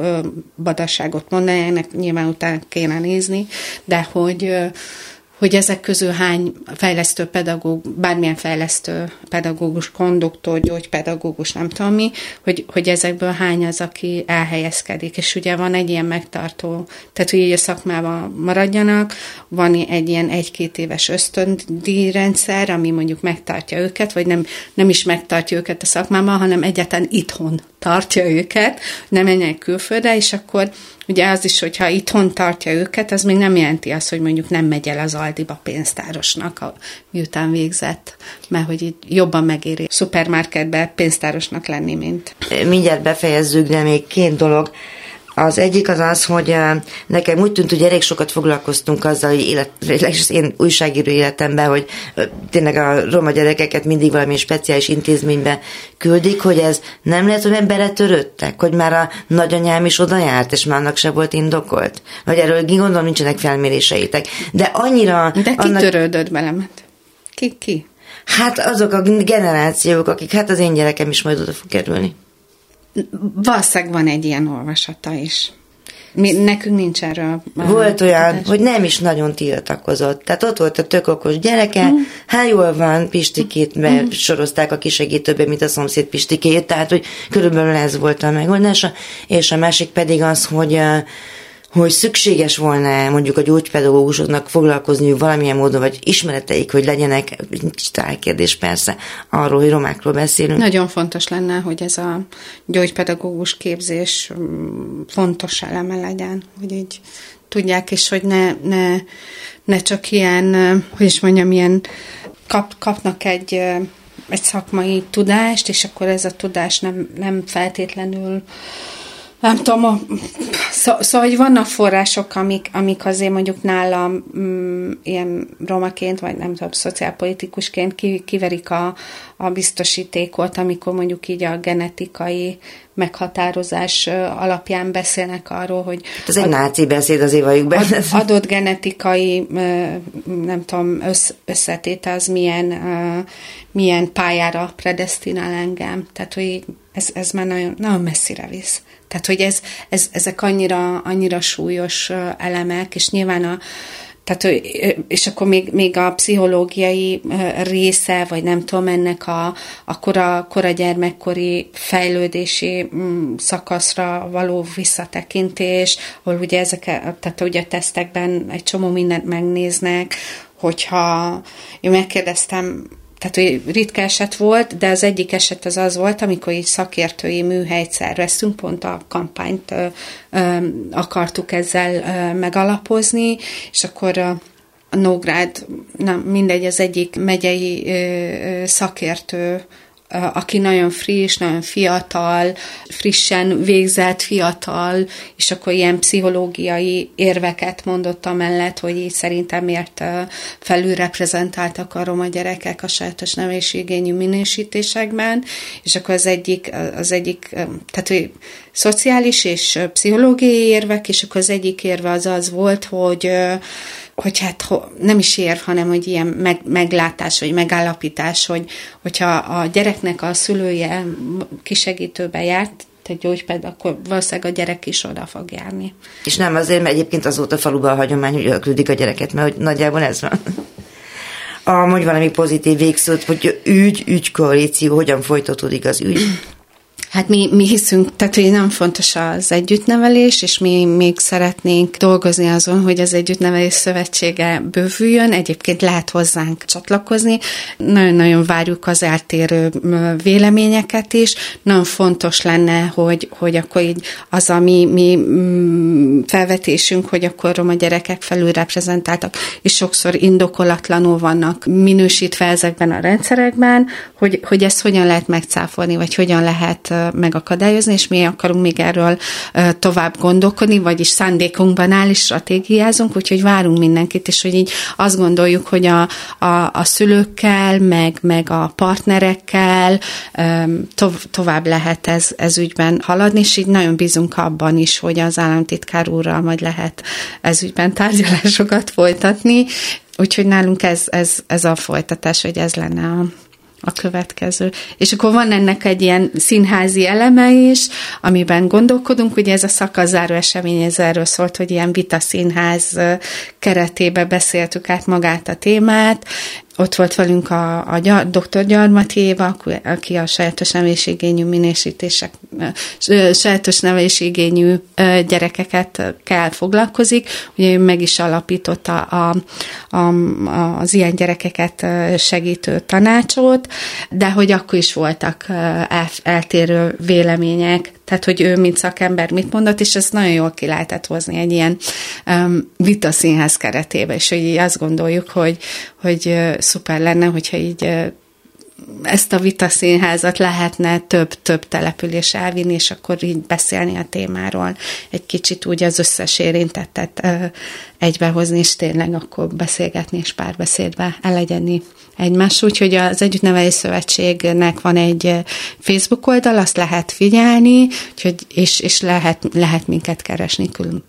badasságot mondani, ennek nyilván utána kéne nézni, de hogy hogy ezek közül hány fejlesztő pedagóg, bármilyen fejlesztő pedagógus, konduktor, gyógypedagógus, nem tudom mi, hogy, hogy ezekből hány az, aki elhelyezkedik. És ugye van egy ilyen megtartó, tehát hogy így a szakmában maradjanak, van egy ilyen egy-két éves ösztöndíjrendszer, ami mondjuk megtartja őket, vagy nem, nem is megtartja őket a szakmában, hanem egyáltalán itthon tartja őket, nem menjenek külföldre, és akkor Ugye az is, hogyha itthon tartja őket, az még nem jelenti azt, hogy mondjuk nem megy el az Aldiba pénztárosnak, a, miután végzett, mert hogy így jobban megéri szupermarketbe pénztárosnak lenni, mint... Mindjárt befejezzük, de még két dolog. Az egyik az az, hogy nekem úgy tűnt, hogy elég sokat foglalkoztunk azzal, hogy élet, az én újságíró életemben, hogy tényleg a roma gyerekeket mindig valami speciális intézménybe küldik, hogy ez nem lehet, hogy beletörődtek, hogy már a nagyanyám is oda járt, és már annak se volt indokolt. Vagy erről gondolom nincsenek felméréseitek. De annyira... De ki annak... törődött belemet? Ki, ki? Hát azok a generációk, akik, hát az én gyerekem is majd oda fog kerülni. Valószínűleg van egy ilyen olvasata is. Mi, nekünk nincs erről. Volt olyan, hatás. hogy nem is nagyon tiltakozott. Tehát ott volt a tök okos gyereke, uh-huh. hát jól van, Pistikét, mert uh-huh. sorozták a kisegítőbe, mint a szomszéd Pistikét, tehát hogy körülbelül ez volt a megoldása. És a másik pedig az, hogy uh, hogy szükséges volna mondjuk a gyógypedagógusoknak foglalkozni valamilyen módon, vagy ismereteik, hogy legyenek, kicsit kérdés persze, arról, hogy romákról beszélünk. Nagyon fontos lenne, hogy ez a gyógypedagógus képzés mm, fontos eleme legyen, hogy így tudják, és hogy ne, ne, ne csak ilyen, hogy is mondjam, ilyen kap, kapnak egy, egy szakmai tudást, és akkor ez a tudás nem, nem feltétlenül nem tudom, szó, szóval, hogy vannak források, amik, amik azért mondjuk nálam mm, ilyen romaként, vagy nem tudom, szociálpolitikusként ki, kiverik a, a biztosítékot, amikor mondjuk így a genetikai meghatározás alapján beszélnek arról, hogy... Ez egy náci beszéd az évajuk be. Adott genetikai, nem tudom, össz, összetéte az milyen, milyen pályára predestinál engem. Tehát, hogy ez, ez már nagyon, nagyon messzire visz. Tehát, hogy ez, ez, ezek annyira, annyira súlyos elemek, és nyilván a, tehát, és akkor még, még a pszichológiai része, vagy nem tudom, ennek a, a kora, kora gyermekkori fejlődési mm, szakaszra való visszatekintés, ahol ugye ezek, tehát ugye a tesztekben egy csomó mindent megnéznek, hogyha én megkérdeztem tehát hogy ritka eset volt, de az egyik eset az az volt, amikor így szakértői műhelyt szerveztünk, pont a kampányt ö, ö, akartuk ezzel ö, megalapozni, és akkor a Nógrád, nem, mindegy, az egyik megyei ö, szakértő aki nagyon friss, nagyon fiatal, frissen végzett, fiatal, és akkor ilyen pszichológiai érveket mondott amellett, hogy így szerintem miért felülreprezentáltak a roma gyerekek a sajátos nevésigényű minősítésekben, és akkor az egyik, az egyik, tehát hogy szociális és pszichológiai érvek, és akkor az egyik érve az az volt, hogy hogy hát nem is ér, hanem hogy ilyen meg, meglátás, vagy megállapítás, hogy hogyha a gyereknek a szülője kisegítőbe járt, egy gyógyped, akkor valószínűleg a gyerek is oda fog járni. És nem azért, mert egyébként azóta faluban a hagyomány, hogy elküldik a gyereket, mert hogy nagyjából ez van. A, mondj valami pozitív végszót, hogy ügy, ügy koalíció, hogyan folytatódik az ügy? Hát mi, mi hiszünk, tehát hogy nem fontos az együttnevelés, és mi még szeretnénk dolgozni azon, hogy az Együttnevelés Szövetsége bővüljön. Egyébként lehet hozzánk csatlakozni. Nagyon-nagyon várjuk az eltérő véleményeket is. Nagyon fontos lenne, hogy, hogy akkor így az a mi, felvetésünk, hogy akkor roma gyerekek felülreprezentáltak, és sokszor indokolatlanul vannak minősítve ezekben a rendszerekben, hogy, hogy ezt hogyan lehet megcáfolni, vagy hogyan lehet megakadályozni, és mi akarunk még erről tovább gondolkodni, vagyis szándékunkban áll, és stratégiázunk, úgyhogy várunk mindenkit, és hogy így azt gondoljuk, hogy a, a, a szülőkkel, meg, meg a partnerekkel tov, tovább lehet ez, ez ügyben haladni, és így nagyon bízunk abban is, hogy az államtitkár úrral majd lehet ez ügyben tárgyalásokat folytatni, Úgyhogy nálunk ez, ez, ez a folytatás, hogy ez lenne a, a következő. És akkor van ennek egy ilyen színházi eleme is, amiben gondolkodunk, ugye ez a szakaszáró esemény, ez erről szólt, hogy ilyen vita színház keretébe beszéltük át magát a témát, ott volt velünk a, a gyar, dr. Gyarmati Éva, aki a sajátos nevésigényű minősítések, sajátos nevésigényű gyerekeket kell foglalkozik. Ugye ő meg is alapította a, a, az ilyen gyerekeket segítő tanácsot, de hogy akkor is voltak el, eltérő vélemények, tehát, hogy ő, mint szakember mit mondott, és ezt nagyon jól ki lehetett hozni egy ilyen um, vita színház keretébe, és hogy így azt gondoljuk, hogy, hogy uh, szuper lenne, hogyha így uh, ezt a vita színházat lehetne több-több település elvinni, és akkor így beszélni a témáról, egy kicsit úgy az összes érintettet uh, egybehozni, és tényleg akkor beszélgetni és párbeszédbe elegyedni egymás. Úgyhogy az Együttnevelés Szövetségnek van egy Facebook oldal, azt lehet figyelni, úgyhogy, és, és lehet, lehet minket keresni külön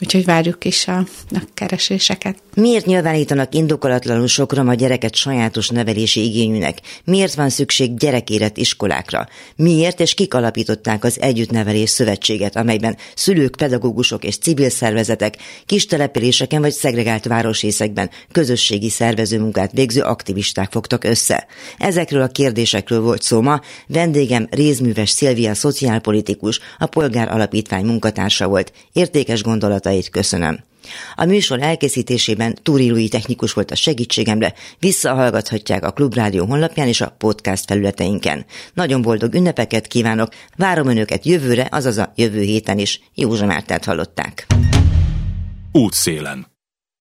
Úgyhogy várjuk is a, a kereséseket. Miért nyilvánítanak indokolatlanul sok roma gyereket sajátos nevelési igényűnek? Miért van szükség gyerekéret iskolákra? Miért és kik alapították az Együttnevelés Szövetséget, amelyben szülők, pedagógusok és civil szervezetek kis településeken vagy szegregált városrészekben közösségi szervező munkát végző aktivisták fogtak össze? Ezekről a kérdésekről volt szó ma. Vendégem Rézműves Szilvia szociálpolitikus, a Polgár Alapítvány munkatársa volt. Értékes gondolata javaslatait köszönöm. A műsor elkészítésében Túri technikus volt a segítségemre, visszahallgathatják a Klubrádió honlapján és a podcast felületeinken. Nagyon boldog ünnepeket kívánok, várom önöket jövőre, azaz a jövő héten is. Józsa Mártát hallották. Útszélen.